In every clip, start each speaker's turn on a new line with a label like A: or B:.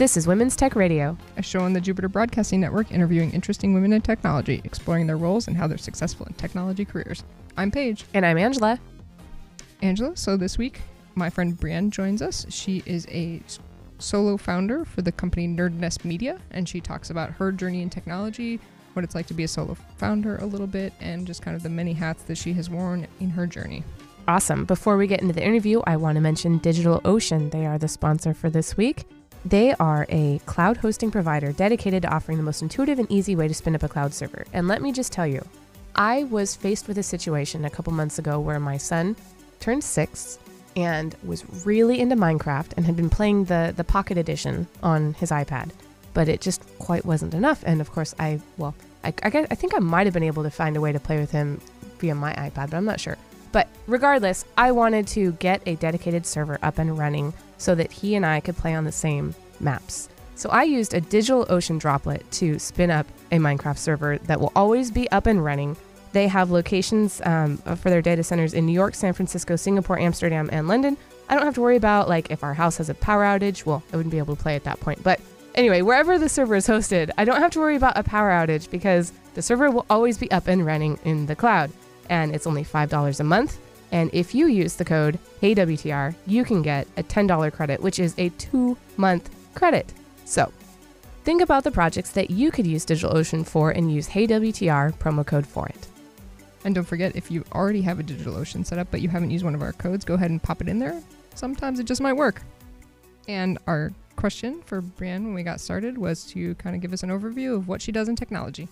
A: This is Women's Tech Radio,
B: a show on the Jupiter Broadcasting Network interviewing interesting women in technology, exploring their roles and how they're successful in technology careers. I'm Paige.
A: And I'm Angela.
B: Angela, so this week, my friend Breanne joins us. She is a solo founder for the company Nerd Nest Media, and she talks about her journey in technology, what it's like to be a solo founder a little bit, and just kind of the many hats that she has worn in her journey.
A: Awesome. Before we get into the interview, I want to mention DigitalOcean. They are the sponsor for this week. They are a cloud hosting provider dedicated to offering the most intuitive and easy way to spin up a cloud server. And let me just tell you, I was faced with a situation a couple months ago where my son turned six and was really into Minecraft and had been playing the, the Pocket Edition on his iPad. But it just quite wasn't enough. And of course, I, well, I, I, I think I might have been able to find a way to play with him via my iPad, but I'm not sure. But regardless, I wanted to get a dedicated server up and running so that he and I could play on the same maps. So I used a DigitalOcean droplet to spin up a Minecraft server that will always be up and running. They have locations um, for their data centers in New York, San Francisco, Singapore, Amsterdam, and London. I don't have to worry about like if our house has a power outage. Well, I wouldn't be able to play at that point. But anyway, wherever the server is hosted, I don't have to worry about a power outage because the server will always be up and running in the cloud. And it's only $5 a month. And if you use the code HeyWTR, you can get a $10 credit, which is a two month credit. So think about the projects that you could use DigitalOcean for and use HeyWTR promo code for it.
B: And don't forget, if you already have a DigitalOcean set up but you haven't used one of our codes, go ahead and pop it in there. Sometimes it just might work. And our question for Breanne when we got started was to kind of give us an overview of what she does in technology.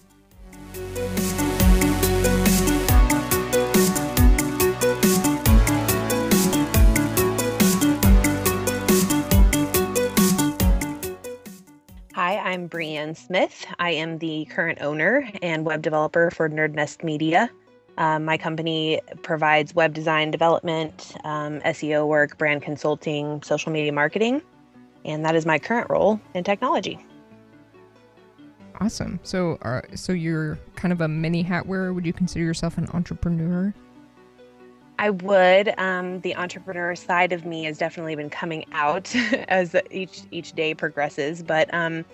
C: I'm Breanne Smith. I am the current owner and web developer for Nerd Nest Media. Um, my company provides web design development, um, SEO work, brand consulting, social media marketing, and that is my current role in technology.
B: Awesome. So, uh, so you're kind of a mini hat wearer. Would you consider yourself an entrepreneur?
C: I would. Um, the entrepreneur side of me has definitely been coming out as each each day progresses. But um,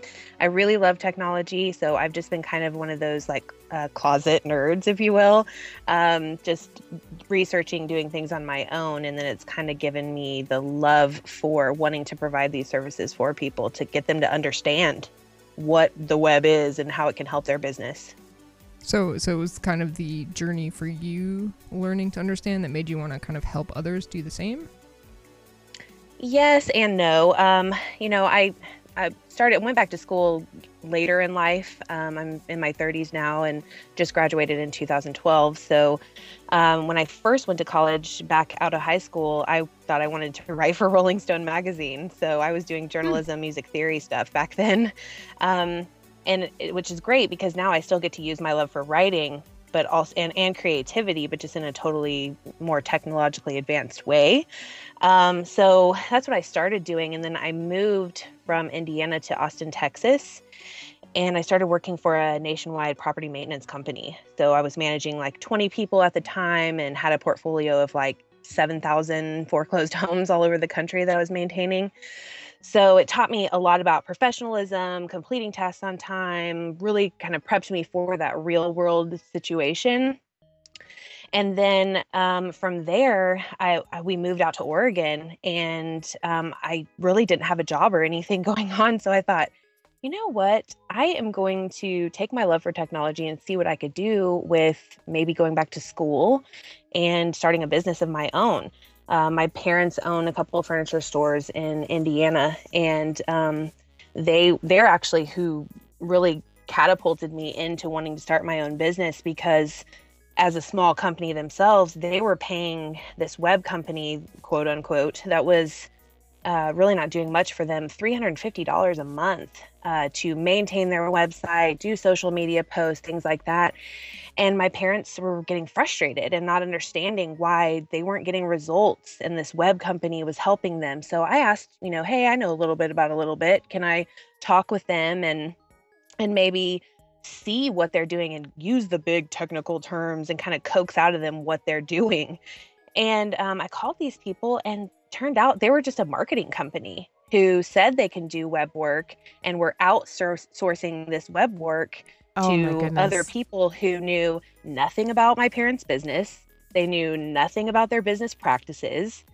C: I really love technology, so I've just been kind of one of those like uh, closet nerds, if you will, um, just researching, doing things on my own, and then it's kind of given me the love for wanting to provide these services for people to get them to understand what the web is and how it can help their business.
B: So, so it was kind of the journey for you learning to understand that made you want to kind of help others do the same.
C: Yes and no. Um, you know, I I started went back to school later in life. Um, I'm in my 30s now and just graduated in 2012. So um, when I first went to college, back out of high school, I thought I wanted to write for Rolling Stone magazine. So I was doing hmm. journalism, music theory stuff back then. Um, and it, which is great because now I still get to use my love for writing, but also and, and creativity, but just in a totally more technologically advanced way. Um, so that's what I started doing, and then I moved from Indiana to Austin, Texas, and I started working for a nationwide property maintenance company. So I was managing like 20 people at the time and had a portfolio of like 7,000 foreclosed homes all over the country that I was maintaining. So it taught me a lot about professionalism, completing tasks on time, really kind of prepped me for that real world situation. And then um, from there, I, I, we moved out to Oregon, and um, I really didn't have a job or anything going on. So I thought, you know what? I am going to take my love for technology and see what I could do with maybe going back to school and starting a business of my own. Uh, my parents own a couple of furniture stores in Indiana, and um, they they're actually who really catapulted me into wanting to start my own business because as a small company themselves, they were paying this web company, quote unquote, that was uh, really not doing much for them $350 a month uh, to maintain their website, do social media posts, things like that. And my parents were getting frustrated and not understanding why they weren't getting results and this web company was helping them. So I asked, you know, hey, I know a little bit about a little bit. Can I talk with them and and maybe see what they're doing and use the big technical terms and kind of coax out of them what they're doing. And um, I called these people, and turned out they were just a marketing company. who said they can do web work and were outsourcing this web work
A: Oh
C: to other people who knew nothing about my parents' business. They knew nothing about their business practices.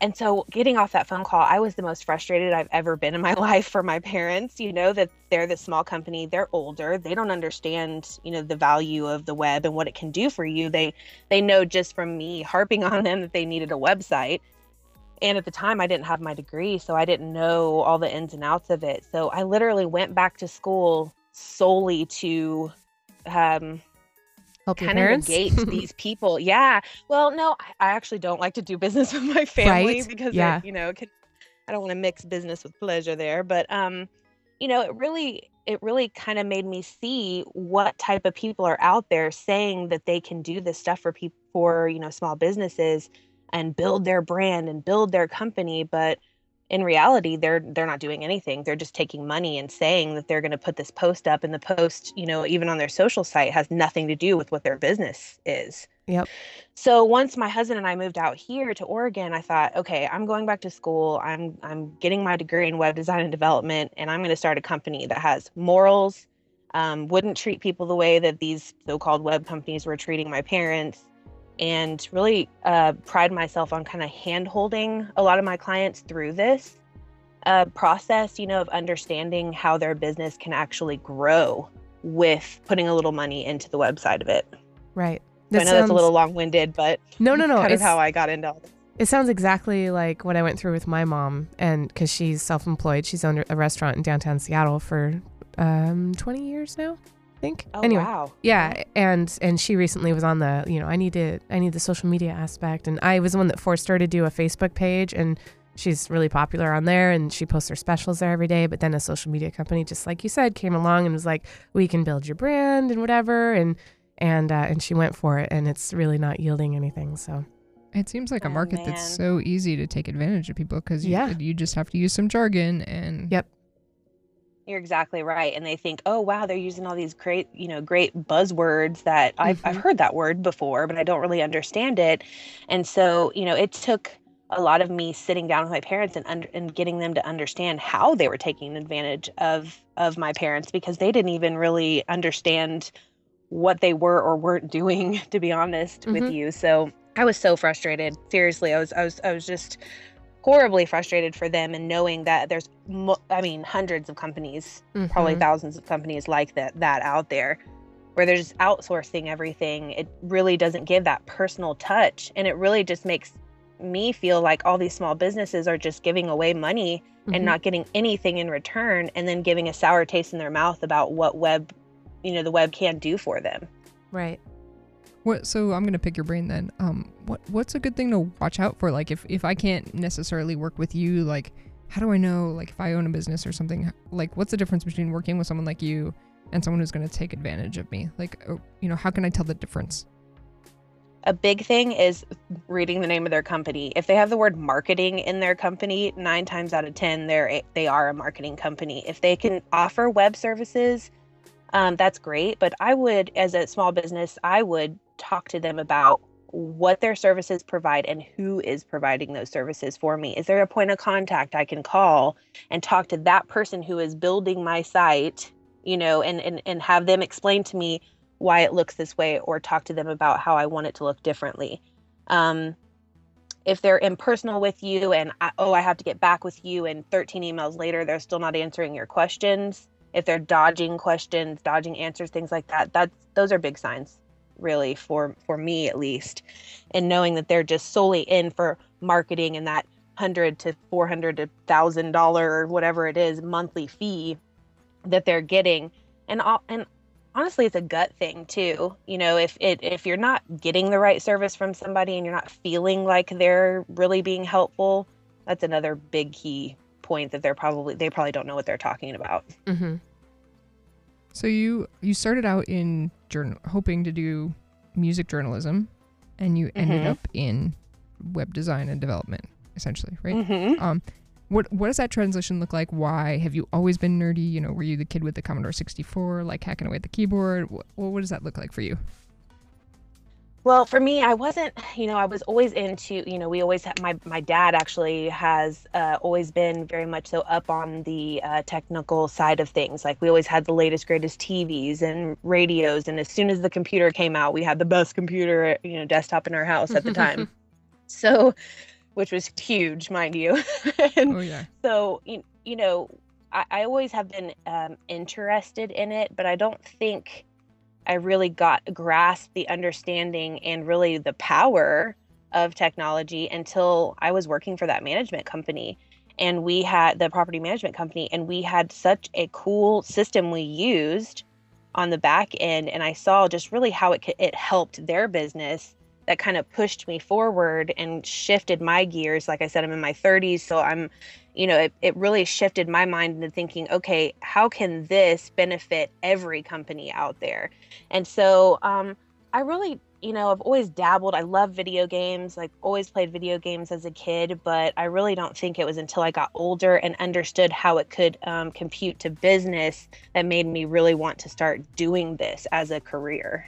C: And so getting off that phone call, I was the most frustrated I've ever been in my life for my parents. You know, that they're the small company, they're older, they don't understand, you know, the value of the web and what it can do for you. They they know just from me harping on them that they needed a website. And at the time I didn't have my degree, so I didn't know all the ins and outs of it. So I literally went back to school solely to um
A: Help
C: kind of negate these people. Yeah. Well, no, I, I actually don't like to do business with my family
A: Right.
C: because
A: Yeah.
C: it, you know, can, I don't want to mix business with pleasure there. But um, you know, it really it really kind of made me see what type of people are out there saying that they can do this stuff for people for, you know, small businesses and build their brand and build their company, but in reality they're they're not doing anything. They're just taking money and saying that they're going to put this post up and the post you know even on their social site has nothing to do with what their business is.
A: Yep.
C: so once my husband and i moved out here to oregon i thought okay i'm going back to school. I'm i'm getting my degree in web design and development and i'm going to start a company that has morals um, wouldn't treat people the way that these so-called web companies were treating my parents and really uh, pride myself on kind of hand holding a lot of my clients through this uh, process, you know, of understanding how their business can actually grow with putting a little money into the website of it.
A: Right.
C: So I know that's a little long winded, but
A: No, no, no.
C: kind of how I got into all this.
A: It sounds exactly like what I went through with my mom, and because she's self-employed, she's owned a restaurant in downtown Seattle for um, 20 years now, think.
C: Oh,
A: anyway,
C: wow.
A: yeah, and and she recently was on the, you know, I need to, I need the social media aspect, and I was the one that forced her to do a Facebook page, and she's really popular on there, and she posts her specials there every day. But then a social media company, just like you said, came along and was like, we can build your brand and whatever, and and uh, and she went for it, and it's really not yielding anything. So
B: It seems like a
C: Oh,
B: market that's so easy to take advantage of people because you,
A: Yeah.
B: you just have to use some jargon and
A: Yep.
C: You're exactly right. And they think, oh wow, they're using all these great, you know, great buzzwords that I've I've
A: Mhm.
C: heard that word before, but I don't really understand it. And so, you know, it took a lot of me sitting down with my parents and under, and getting them to understand how they were taking advantage of of my parents because they didn't even really understand what they were or weren't doing, to be honest with
A: Mhm.
C: you. So I was so frustrated. Seriously, I was I was I was just horribly frustrated for them and knowing that there's mo- I mean hundreds of companies probably
A: Mhm.
C: thousands of companies like that that out there where they're just outsourcing everything it really doesn't give that personal touch and it really just makes me feel like all these small businesses are just giving away money
A: Mhm.
C: and not getting anything in return and then giving a sour taste in their mouth about what web you know the web can do for them
A: right.
B: What? So I'm gonna pick your brain then. Um, what what's a good thing to watch out for? Like if if I can't necessarily work with you, like how do I know? Like if I own a business or something, like what's the difference between working with someone like you and someone who's gonna take advantage of me? Like oh, you know, how can I tell the difference?
C: a big thing is reading the name of their company. If they have the word marketing in their company, 9 times out of 10 they're they are a marketing company. If they can offer web services, um, that's great, but I would as a small business, I would talk to them about what their services provide and who is providing those services for me. Is there a point of contact I can call and talk to that person who is building my site, you know, and and, and have them explain to me why it looks this way or talk to them about how I want it to look differently. Um, if they're impersonal with you and I, oh, I have to get back with you, and 13 emails later they're still not answering your questions. If they're dodging questions, dodging answers, things like that, that's those are big signs, really for for me at least, and knowing that they're just solely in for marketing and that hundred to four hundred to thousand dollar or whatever it is monthly fee that they're getting, and all and honestly it's a gut thing too. You know if it if you're not getting the right service from somebody and you're not feeling like they're really being helpful that's another big key point that they're probably they probably don't know what they're talking about.
A: Mm-hmm.
B: So you you started out in journal hoping to do music journalism, and you ended
C: Mhm.
B: up in web design and development, essentially, right?
C: mm-hmm.
B: Um, what what does that transition look like? Why have you always been nerdy? You know, were you the kid with the Commodore 64, like hacking away at the keyboard? What what does that look like for you?
C: Well, for me, I wasn't, you know, I was always into, you know, we always had my, my dad actually has uh, always been very much so up on the uh, technical side of things. Like we always had the latest, greatest TVs and radios. And as soon as the computer came out, we had the best computer, you know, desktop in our house at the time. so, which was huge, mind you. and
B: Oh yeah.
C: so, you, you know, I, I always have been um, interested in it, but I don't think I really got grasp the understanding and really the power of technology until I was working for that management company. And we had the property management company, and we had such a cool system we used on the back end. And I saw just really how it, could, it helped their business that kind of pushed me forward and shifted my gears. Like I said, I'm in my 30s, so I'm you know, it, it really shifted my mind into thinking, okay, how can this benefit every company out there? And so um, I really, you know, I've always dabbled. I love video games, like always played video games as a kid, but I really don't think it was until I got older and understood how it could um, compute to business that made me really want to start doing this as a career.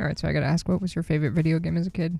B: All right, so I gotta ask, what was your favorite video game as a kid?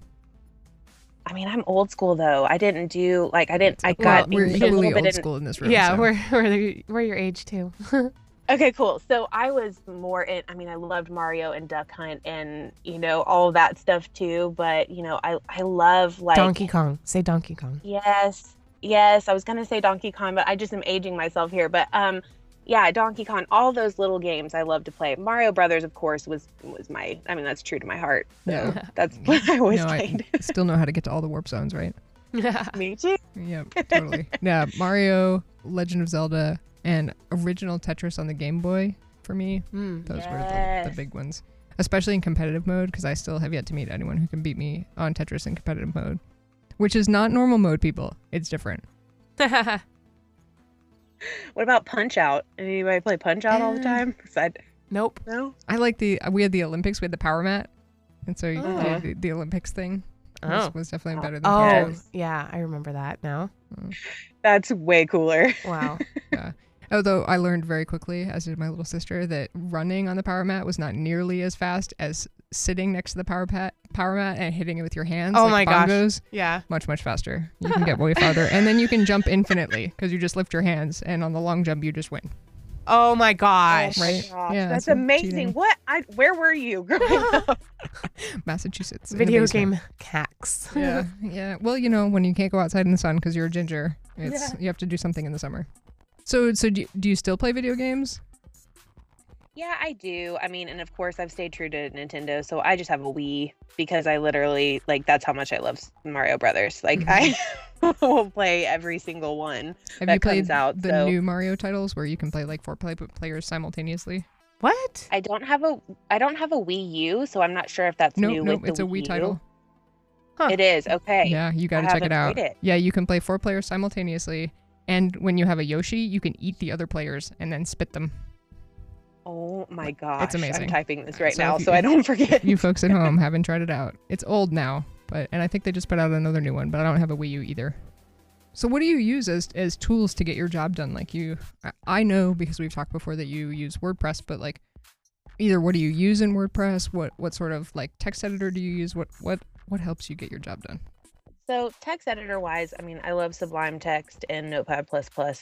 C: I mean, I'm old school though. I didn't do like I didn't. I
B: Well,
C: got
B: we're
C: a
B: equally old
C: in,
B: school in this room.
A: yeah,
B: so-
A: we're we're, the, we're your age too.
C: Okay, cool. So I was more in, I mean, I loved Mario and Duck Hunt and, you know, all that stuff too. But, you know, I, I love like.
A: Donkey Kong. Say Donkey Kong.
C: Yes. Yes. I was going to say Donkey Kong, but I just am aging myself here. But, um, yeah, Donkey Kong, all those little games I love to play. Mario Brothers, of course, was was my, I mean, that's true to my heart. So
B: Yeah.
C: that's what I always
B: no, I
C: played.
B: still know how to get to all the warp zones, right?
C: Yeah, Me too.
B: Yep, totally. yeah, Mario, Legend of Zelda, and original Tetris on the Game Boy for me.
A: Mm.
B: Those were the, the big ones, especially in competitive mode, because I still have yet to meet anyone who can beat me on Tetris in competitive mode, which is not normal mode, people. It's different.
C: What about Punch Out? Anybody play Punch Out all the
B: time?
C: time? 'Cause I-
A: nope.
C: no?
B: I like the we had the Olympics, we had the power mat, and so you
C: Oh.
B: did the, the Olympics thing was,
A: Oh.
B: was definitely better than
A: Oh,
C: Yes.
A: yeah, I remember that now. Mm.
C: That's way cooler.
A: Wow.
B: Although I learned very quickly, as did my little sister, that running on the power mat was not nearly as fast as sitting next to the power pat power mat and hitting it with your hands.
A: Oh
B: like
A: my gosh. yeah.
B: Much much faster. You can get way farther, and then you can jump infinitely because you just lift your hands, and on the long jump you just win.
A: Oh my oh gosh.
C: Oh my
B: Right?
C: gosh,
B: Yeah,
C: that's
B: so
C: amazing.
B: cheating.
C: What? I where were you growing up?
B: Massachusetts.
A: Video game hacks.
B: Yeah, yeah. Well, you know, when you can't go outside in the sun because you're a ginger, it's
C: Yeah.
B: you have to do something in the summer. So, so do, do you still play video games?
C: Yeah, I do. I mean, and of course, I've stayed true to Nintendo, so I just have a Wii because I literally like that's how much I love Mario Brothers. Like mm-hmm. I will play every single one.
B: Have
C: That
B: you played
C: comes out,
B: the
C: so-
B: new Mario titles where you can play like four play- players simultaneously?
A: What?
C: I don't have a I don't have a Wii U, so I'm not sure if that's
B: No,
C: new
B: no,
C: with
B: it's
C: the
B: a Wii
C: U.
B: title.
A: Huh.
C: It is okay.
B: Yeah, you got to check it out.
C: it.
B: Yeah, you can play four players simultaneously, and when you have a Yoshi, you can eat the other players and then spit them.
C: Oh my gosh, It's
B: amazing.
C: I'm typing this right
B: So
C: now
B: you-
C: so I don't forget.
B: You folks at home haven't tried it out. It's old now, but and I think they just put out another new one, but I don't have a Wii U either. So what do you use as as tools to get your job done? Like you, I- I know because we've talked before that you use WordPress, but like either what do you use in WordPress? What what sort of like text editor do you use? What what what helps you get your job done?
C: So text editor wise, I mean, I love Sublime Text and Notepad.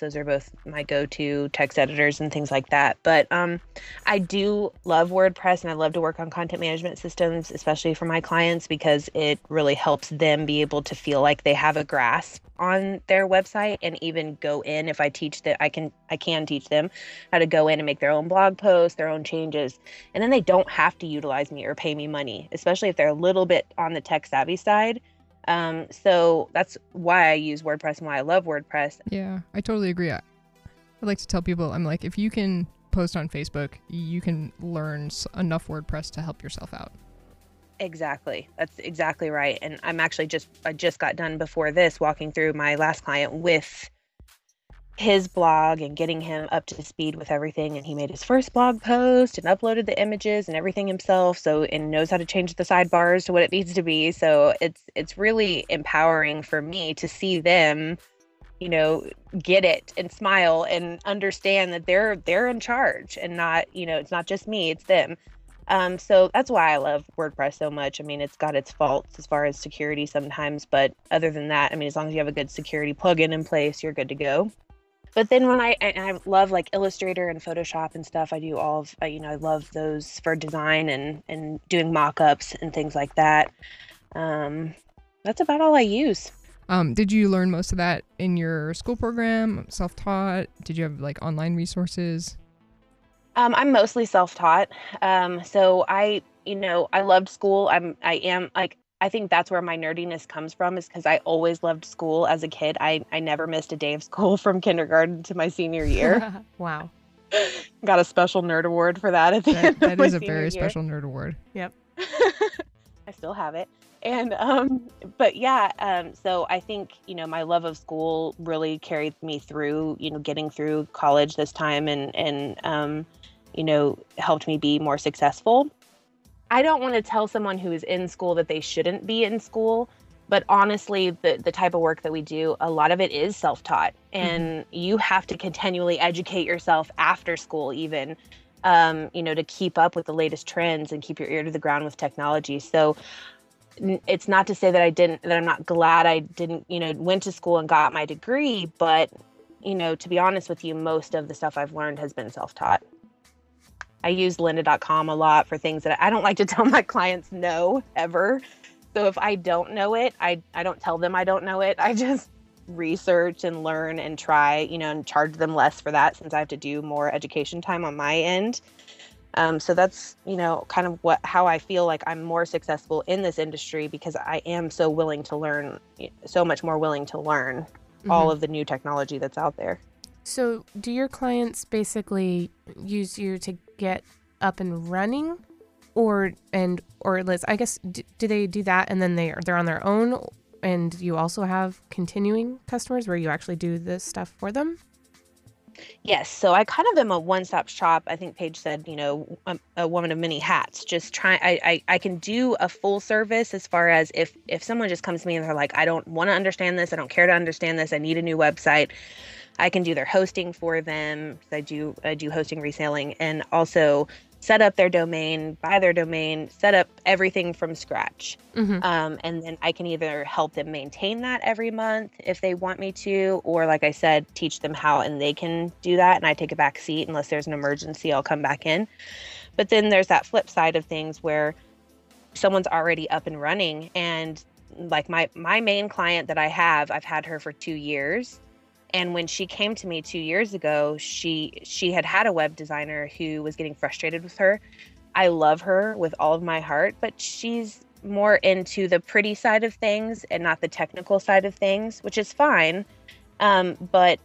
C: Those are both my go-to text editors and things like that. But um, I do love WordPress and I love to work on content management systems, especially for my clients because it really helps them be able to feel like they have a grasp on their website and even go in if I teach that I can I can teach them how to go in and make their own blog posts, their own changes. And then they don't have to utilize me or pay me money, especially if they're a little bit on the tech savvy side. Um, so that's why I use WordPress and why I love WordPress.
B: Yeah, I totally agree. I, I like to tell people, I'm like, if you can post on Facebook, you can learn enough WordPress to help yourself out.
C: Exactly. That's exactly right. And I'm actually just I just got done before this walking through my last client with his blog and getting him up to speed with everything and he made his first blog post and uploaded the images and everything himself so and knows how to change the sidebars to what it needs to be so it's it's really empowering for me to see them you know get it and smile and understand that they're they're in charge and not you know it's not just me it's them Um, so that's why I love WordPress so much. I mean, it's got its faults as far as security sometimes, but other than that, I mean, as long as you have a good security plugin in place, you're good to go. But then when I and I love like Illustrator and Photoshop and stuff, I do all of you know I love those for design and and doing mock-ups and things like that. Um, that's about all I use.
B: Um, did you learn most of that in your school program, self-taught? Did you have like online resources?
C: Um, I'm mostly self-taught. Um, so I, you know, I loved school. I'm, I am like, I think that's where my nerdiness comes from is because I always loved school as a kid. I, I never missed a day of school from kindergarten to my senior year.
A: wow.
C: Got a special nerd award for that at the
B: That,
C: end
B: that
C: my
B: a very
C: year.
B: special nerd award. Yep.
C: I still have it. And um but yeah, um so I think, you know, my love of school really carried me through, you know, getting through college this time and and um you know, helped me be more successful. I don't want to tell someone who is in school that they shouldn't be in school, but honestly, the the type of work that we do, a lot of it is self-taught and you have to continually educate yourself after school even um, you know, to keep up with the latest trends and keep your ear to the ground with technology. So it's not to say that I didn't, that I'm not glad I didn't, you know, went to school and got my degree, but, you know, to be honest with you, most of the stuff I've learned has been self taught. I use lynda.com a lot for things that I don't like to tell my clients no ever. So if I don't know it, I, I don't tell them I don't know it. I just research and learn and try, you know, and charge them less for that since I have to do more education time on my end. Um, so that's, you know, kind of what how I feel like I'm more successful in this industry because I am so willing to learn, so much more willing to learn all
A: Mhm.
C: of the new technology that's out there.
A: So, do your clients basically use you to get up and running, or and or Liz? I guess do, do they do that and then they are they're on their own, and you also have continuing customers where you actually do this stuff for them?
C: Yes, so I kind of am a one-stop shop. I think Paige said, you know, a, a woman of many hats. Just try. I, I I can do a full service as far as if if someone just comes to me and they're like, I don't want to understand this. I don't care to understand this. I need a new website. I can do their hosting for them. I do I do hosting reselling and also set up their domain, buy their domain, set up everything from scratch.
A: Mm-hmm.
C: Um, and then I can either help them maintain that every month if they want me to, or like I said, teach them how and they can do that. And I take a back seat unless there's an emergency, I'll come back in. But then there's that flip side of things where someone's already up and running and like my my main client that I have, I've had her for 2 years. And when she came to me 2 years ago, she she had had a web designer who was getting frustrated with her. I love her with all of my heart, but she's more into the pretty side of things and not the technical side of things, which is fine. Um, but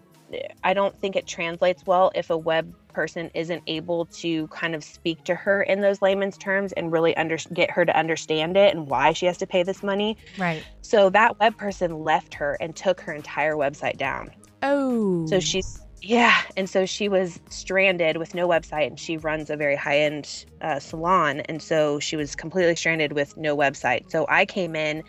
C: I don't think it translates well if a web person isn't able to kind of speak to her in those layman's terms and really under- get her to understand it and why she has to pay this money.
A: Right.
C: So that web person left her and took her entire website down.
A: Oh.
C: So she's yeah, and so she was stranded with no website, and she runs a very high end uh, salon, and so she was completely stranded with no website. So I came in,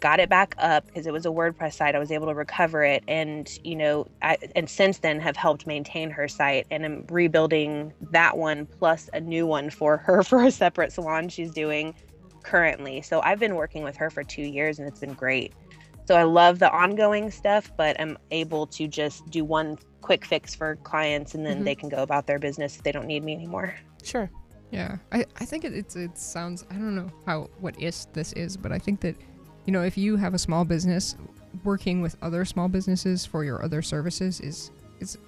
C: got it back up because it was a WordPress site. I was able to recover it, and you know, I, and since then have helped maintain her site, and I'm rebuilding that one plus a new one for her for a separate salon she's doing currently. So I've been working with her for two years, and it's been great. So I love the ongoing stuff, but I'm able to just do one quick fix for clients and then
A: Mhm.
C: they can go about their business if they don't need me anymore.
A: sure.
B: Yeah, I, I think it, it's it sounds I don't know how what is this is, but I think that you know if you have a small business, working with other small businesses for your other services is is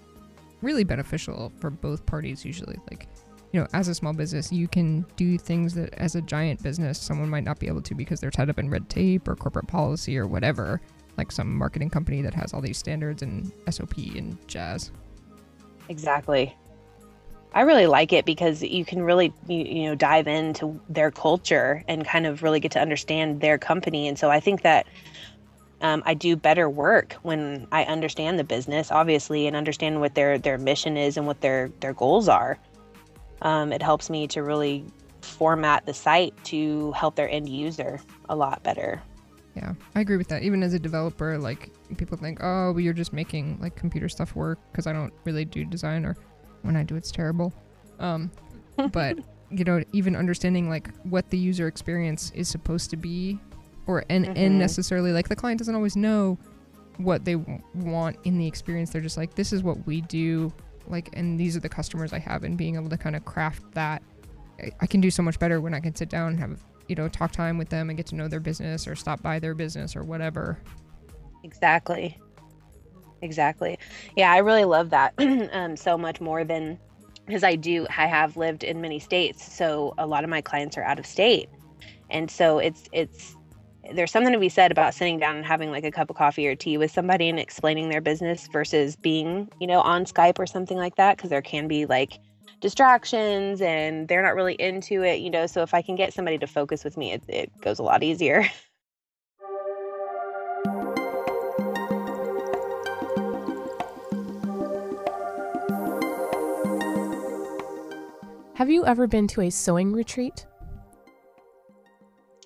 B: really beneficial for both parties usually. Like you know, as a small business, you can do things that as a giant business someone might not be able to because they're tied up in red tape or corporate policy or whatever. Like some marketing company that has all these standards and SOP and jazz.
C: Exactly. I really like it because you can really you, you know dive into their culture and kind of really get to understand their company and so I think that um, I do better work when I understand the business obviously and understand what their their mission is and what their their goals are. Um, it helps me to really format the site to help their end user a lot better.
B: Yeah, I agree with that. Even as a developer, like people think, oh, well, you're just making like computer stuff work because I don't really do design, or when I do, it's terrible. Um, but you know, even understanding like what the user experience is supposed to be, or and
C: Mhm.
B: and necessarily like the client doesn't always know what they w- want in the experience. They're just like, this is what we do, like, and these are the customers I have, and being able to kind of craft that, I, I can do so much better when I can sit down and have you know talk time with them and get to know their business or stop by their business or whatever.
C: Exactly. Exactly. Yeah, I really love that um, so much more than because I do. I have lived in many states, so a lot of my clients are out of state, and so it's it's there's something to be said about sitting down and having like a cup of coffee or tea with somebody and explaining their business versus being you know on Skype or something like that because there can be like distractions and they're not really into it you know so if i can get somebody to focus with me it, it goes a lot easier
A: Have you ever been to a sewing retreat?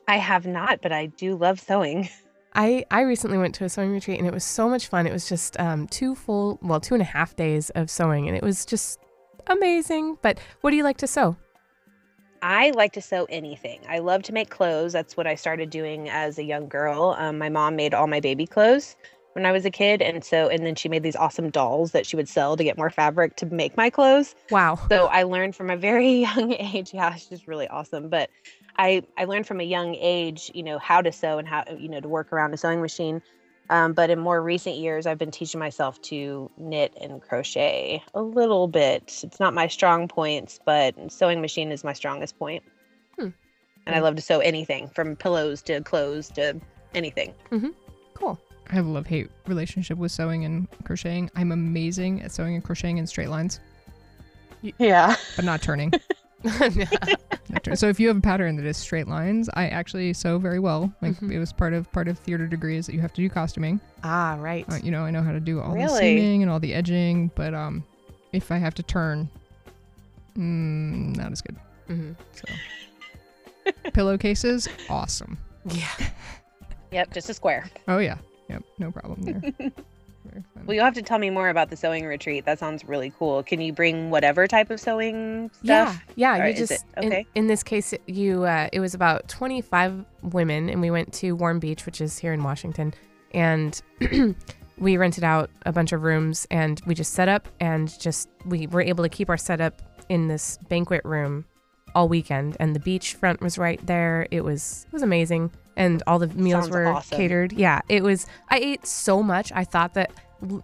C: I have not, but I do love sewing.
A: I, I recently went to a sewing retreat and it was so much fun. It was just um, two full, well, two and a half days of sewing and it was just amazing. But what do you like to sew?
C: I like to sew anything. I love to make clothes. That's what I started doing as a young girl. Um, my mom made all my baby clothes when I was a kid, and so and then she made these awesome dolls that she would sell to get more fabric to make my clothes.
A: Wow.
C: So I learned from a very young age. Yeah, it's just really awesome. But I I learned from a young age, you know, how to sew and how you know to work around a sewing machine. Um, but in more recent years, I've been teaching myself to knit and crochet a little bit. It's not my strong points, but sewing machine is my strongest point.
A: Hmm.
C: And I
A: Hmm.
C: love to sew anything from pillows to clothes to anything.
A: Cool.
B: I have a love hate relationship with sewing and crocheting. I'm amazing at sewing and crocheting in straight lines,
C: Yeah.
B: but not turning. So if you have a pattern that is straight lines, I actually sew very well. Like
A: Mhm.
B: it was part of part of theater degrees that you have to do costuming.
A: ah, right.
B: Uh, you know, I know how to do all the
C: Really?
B: seaming and all the edging, but um, if I have to turn, mm, not as good.
A: hmm
B: So pillowcases, awesome.
A: Yeah.
C: Yep. Just a square.
B: Oh yeah, yep, no problem there.
C: Well, you'll have to tell me more about the sewing retreat. That sounds really cool. Can you bring whatever type of sewing
A: Yeah,
C: stuff?
A: yeah.
C: Or
A: You just
C: it-
A: in,
C: okay.
A: in this case, you uh, it was about twenty five women, and we went to Warm Beach, which is here in Washington, and we rented out a bunch of rooms, and we just set up, and just we were able to keep our setup in this banquet room all weekend, and the beach front was right there. It was it was amazing, and all the meals
C: Sounds
A: were
C: awesome.
A: catered. Yeah, it was. I ate so much. I thought that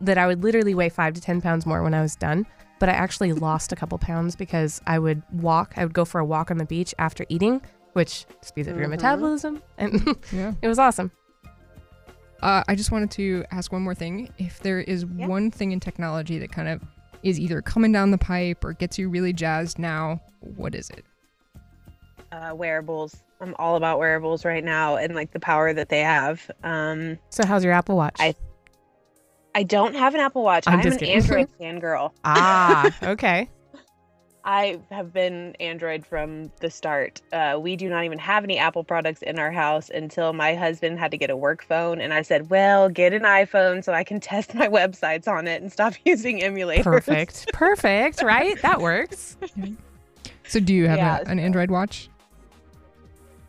A: that I would literally weigh five to ten pounds more when I was done but I actually lost a couple pounds because I would walk. I would go for a walk on the beach after eating, which speeds up your
C: Mhm.
A: metabolism, and
B: yeah.
A: it was awesome.
B: Uh, I just wanted to ask one more thing. If there is
C: Yeah.
B: one thing in technology that kind of is either coming down the pipe or gets you really jazzed now, what is it?
C: Uh, wearables. I'm all about wearables right now and like the power that they have. Um,
A: So, how's your Apple Watch?
C: I- I don't have an Apple Watch.
A: I'm
C: I'm,
A: just
C: an
A: kidding.
C: Android fangirl.
A: ah, okay.
C: I have been Android from the start. Uh, we do not even have any Apple products in our house until my husband had to get a work phone. And I said, well, get an iPhone so I can test my websites on it and stop using emulators.
A: Perfect. Perfect. Right? That works.
B: So do you have
C: Yeah,
B: a, an Android watch?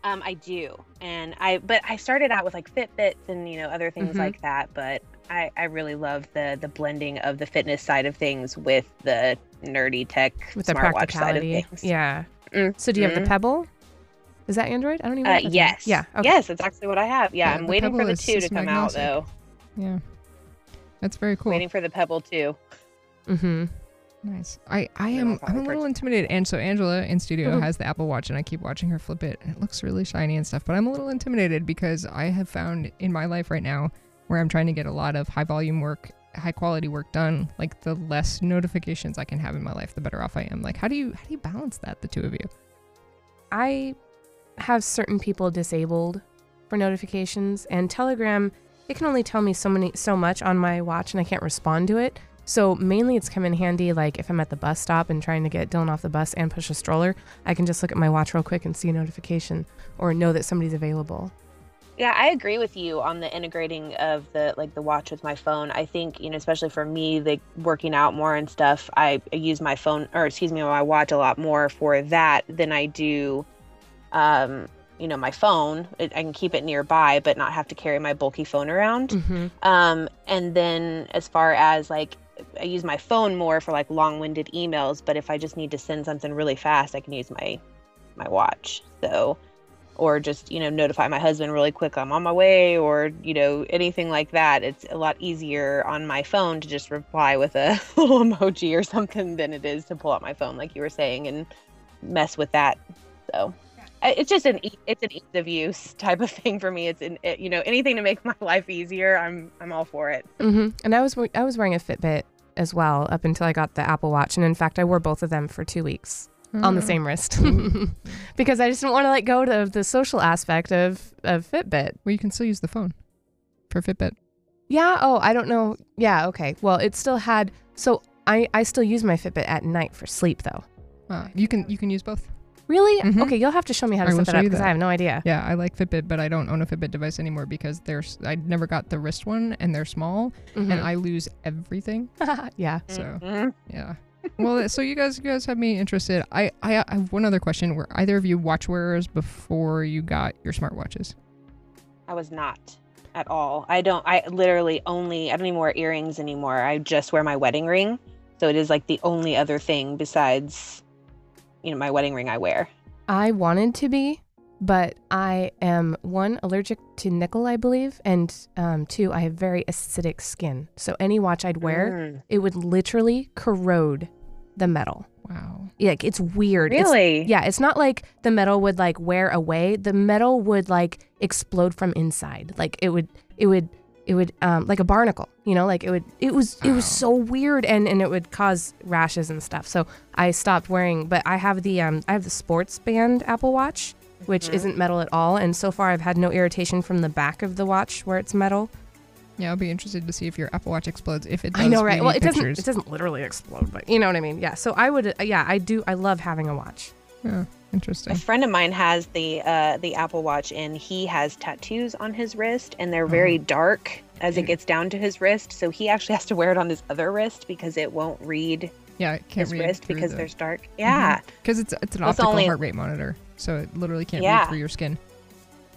C: Um, I do, and I but I started out with like Fitbits and you know other things
A: Mhm.
C: like that. But I I really love the the blending of the fitness side of things with the nerdy tech
A: With the
C: smartwatch side of things.
A: Yeah.
C: Mm,
A: So, do you have the
C: mhm.
A: Pebble? Is that Android? I don't even know.
C: Uh, yes.
A: Yeah. Okay.
C: Yes, that's actually what I have. Yeah,
B: Yeah,
C: I'm waiting for the two to come out though.
B: Yeah. That's very cool.
C: Waiting for the Pebble two.
A: Mm-hmm.
B: Nice. I, I am I'm a little intimidated. And so Angela in studio
A: Mhm.
B: has the Apple Watch and I keep watching her flip it. and It looks really shiny and stuff, but I'm a little intimidated because I have found in my life right now where I'm trying to get a lot of high volume work, high quality work done, like the less notifications I can have in my life, the better off I am. Like how do you how do you balance that, the two of you?
A: I have certain people disabled for notifications, and Telegram it can only tell me so many so much on my watch, and I can't respond to it. So mainly, it's come in handy like if I'm at the bus stop and trying to get Dylan off the bus and push a stroller, I can just look at my watch real quick and see a notification or know that somebody's available.
C: Yeah, I agree with you on the integrating of the like the watch with my phone. I think, you know, especially for me, like working out more and stuff, I use my phone or excuse me, my watch a lot more for that than I do um, you know, my phone. It, I can keep it nearby but not have to carry my bulky phone around.
A: Mm-hmm.
C: Um, and then as far as like I use my phone more for like long-winded emails, but if I just need to send something really fast, I can use my my watch. So or just you know notify my husband really quick i'm on my way or you know anything like that it's a lot easier on my phone to just reply with a little emoji or something than it is to pull out my phone like you were saying and mess with that so it's just an it's an ease of use type of thing for me it's an it, you know anything to make my life easier i'm i'm all for it
A: mm-hmm. and i was i was wearing a fitbit as well up until i got the apple watch and in fact i wore both of them for two weeks on the
B: Mm.
A: same wrist because I just didn't want to let go of the social aspect of, of Fitbit.
B: Well, you can still use the phone for Fitbit.
A: Yeah. Oh, I don't know. Yeah. Okay. Well, it still had. So I, I still use my Fitbit at night for sleep though.
B: Uh, you can you can use both.
A: Really?
B: Mhm.
A: Okay. You'll have to show me how to
B: I will
A: set that up because. I have no idea.
B: Yeah, I like Fitbit, but I don't own a Fitbit device anymore because there's I never got the wrist one and they're small and
A: Mhm.
B: I lose everything.
A: yeah.
B: So
C: Mhm.
B: yeah. well, so you guys you guys have me interested. I, I I have one other question. Were either of you watch wearers before you got your smartwatches?
C: i was not at all i don't i literally only i don't even wear earrings anymore i just wear my wedding ring so it is like the only other thing besides you know my wedding ring i wear
A: I wanted to be, but I am one allergic to nickel, I believe, and um, two, I have very acidic skin. So any watch I'd wear,
C: Mm.
A: it would literally corrode the metal.
B: Wow.
A: Yeah, like, it's weird. It's-
C: really
A: yeah, it's not like the metal would like wear away. The metal would like explode from inside. Like it would, it would, it would, um, like a barnacle. You know, like it would. It was, it was so weird, and and it would cause rashes and stuff. So I stopped wearing. But I have the, um, I have the sports band Apple Watch, which
C: Mhm.
A: isn't metal at all. And so far, I've had no irritation from the back of the watch where it's metal.
B: Yeah, I'll be interested to see if your Apple Watch explodes. If it does,
A: I know, right? Well, it doesn't. It doesn't literally explode, but you know what I mean. Yeah. So I would. Uh, yeah, I do. I love having a watch.
B: Yeah,
C: A friend of mine has the uh, the Apple Watch, and he has tattoos on his wrist, and they're very dark as it gets down to his wrist. So he actually has to wear it on his other wrist because it won't read
B: Yeah, I can't
C: his
B: read
C: wrist because
B: the,
C: there's dark. Yeah,
B: because it's it's an
C: It's
B: optical
C: only-
B: heart rate monitor, so it literally can't read through your skin.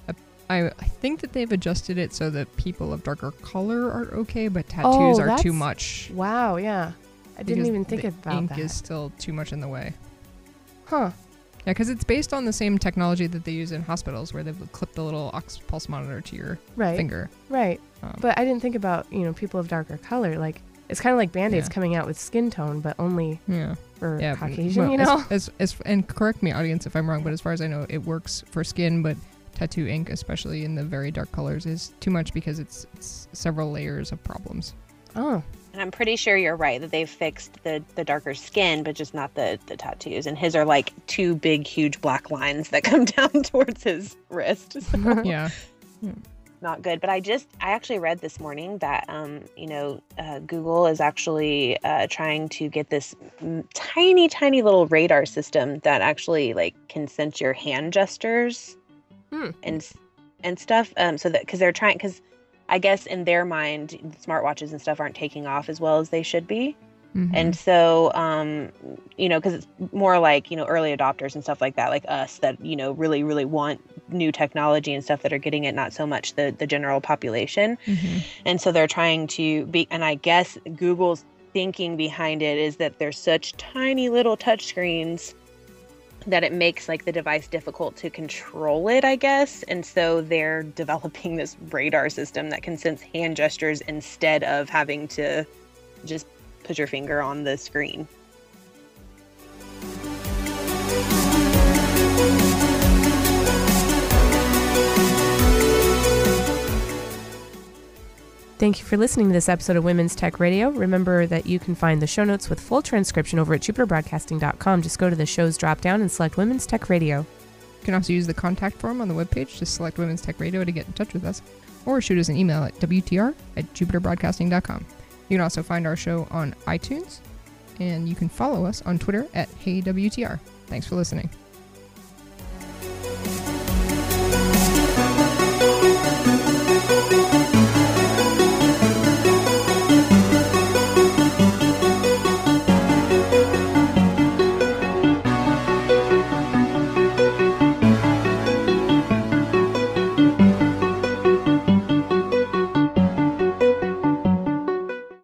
B: I, I I think that they've adjusted it so that people of darker color are okay, but tattoos
A: Oh,
B: are too much.
A: Wow. Yeah. I didn't even think
B: the
A: about
B: ink
A: that.
B: is still too much in the way.
A: Huh.
B: Yeah, because it's based on the same technology that they use in hospitals, where they've clipped the little ox pulse monitor to your
A: Right.
B: finger.
A: Right.
B: Um,
A: But I didn't think about, you know, people of darker color. Like, it's kind of like band aids
B: Yeah.
A: coming out with skin tone, but only
B: Yeah,
A: for
B: yeah.
A: Caucasian,
B: well,
A: you
B: as-
A: know?
B: as, as and correct me, audience, if I'm wrong, but as far as I know, it works for skin, but tattoo ink, especially in the very dark colors, is too much because it's, it's several layers of problems.
A: Oh,
C: and I'm pretty sure you're right that they've fixed the the darker skin, but just not the the tattoos. And his are like two big, huge black lines that come down towards his wrist. So
B: yeah,
C: not good. But I just I actually read this morning that um you know uh, Google is actually uh, trying to get this tiny tiny little radar system that actually like can sense your hand gestures
A: Hmm.
C: and and stuff. Um, so that because they're trying because I guess in their mind smartwatches and stuff aren't taking off as well as they should be.
B: Mhm.
C: And so, um, you know, because it's more like, you know, early adopters and stuff like that, like us that, you know, really, really want new technology and stuff that are getting it, not so much the, the general population.
B: Mhm.
C: And so they're trying to be, and I guess Google's thinking behind it is that they're such tiny little touch screens that it makes like the device difficult to control it, I guess. And so they're developing this radar system that can sense hand gestures instead of having to just put your finger on the screen.
A: Thank you for listening to this episode of Women's Tech Radio. Remember that you can find the show notes with full transcription over at jupiterbroadcasting.com. Just go to the show's drop down and select Women's Tech Radio.
B: You can also use the contact form on the webpage. to select Women's Tech Radio to get in touch with us, or shoot us an email at WTR at JupiterBroadcasting.com. You can also find our show on iTunes, and you can follow us on Twitter at HeyWTR. Thanks for listening.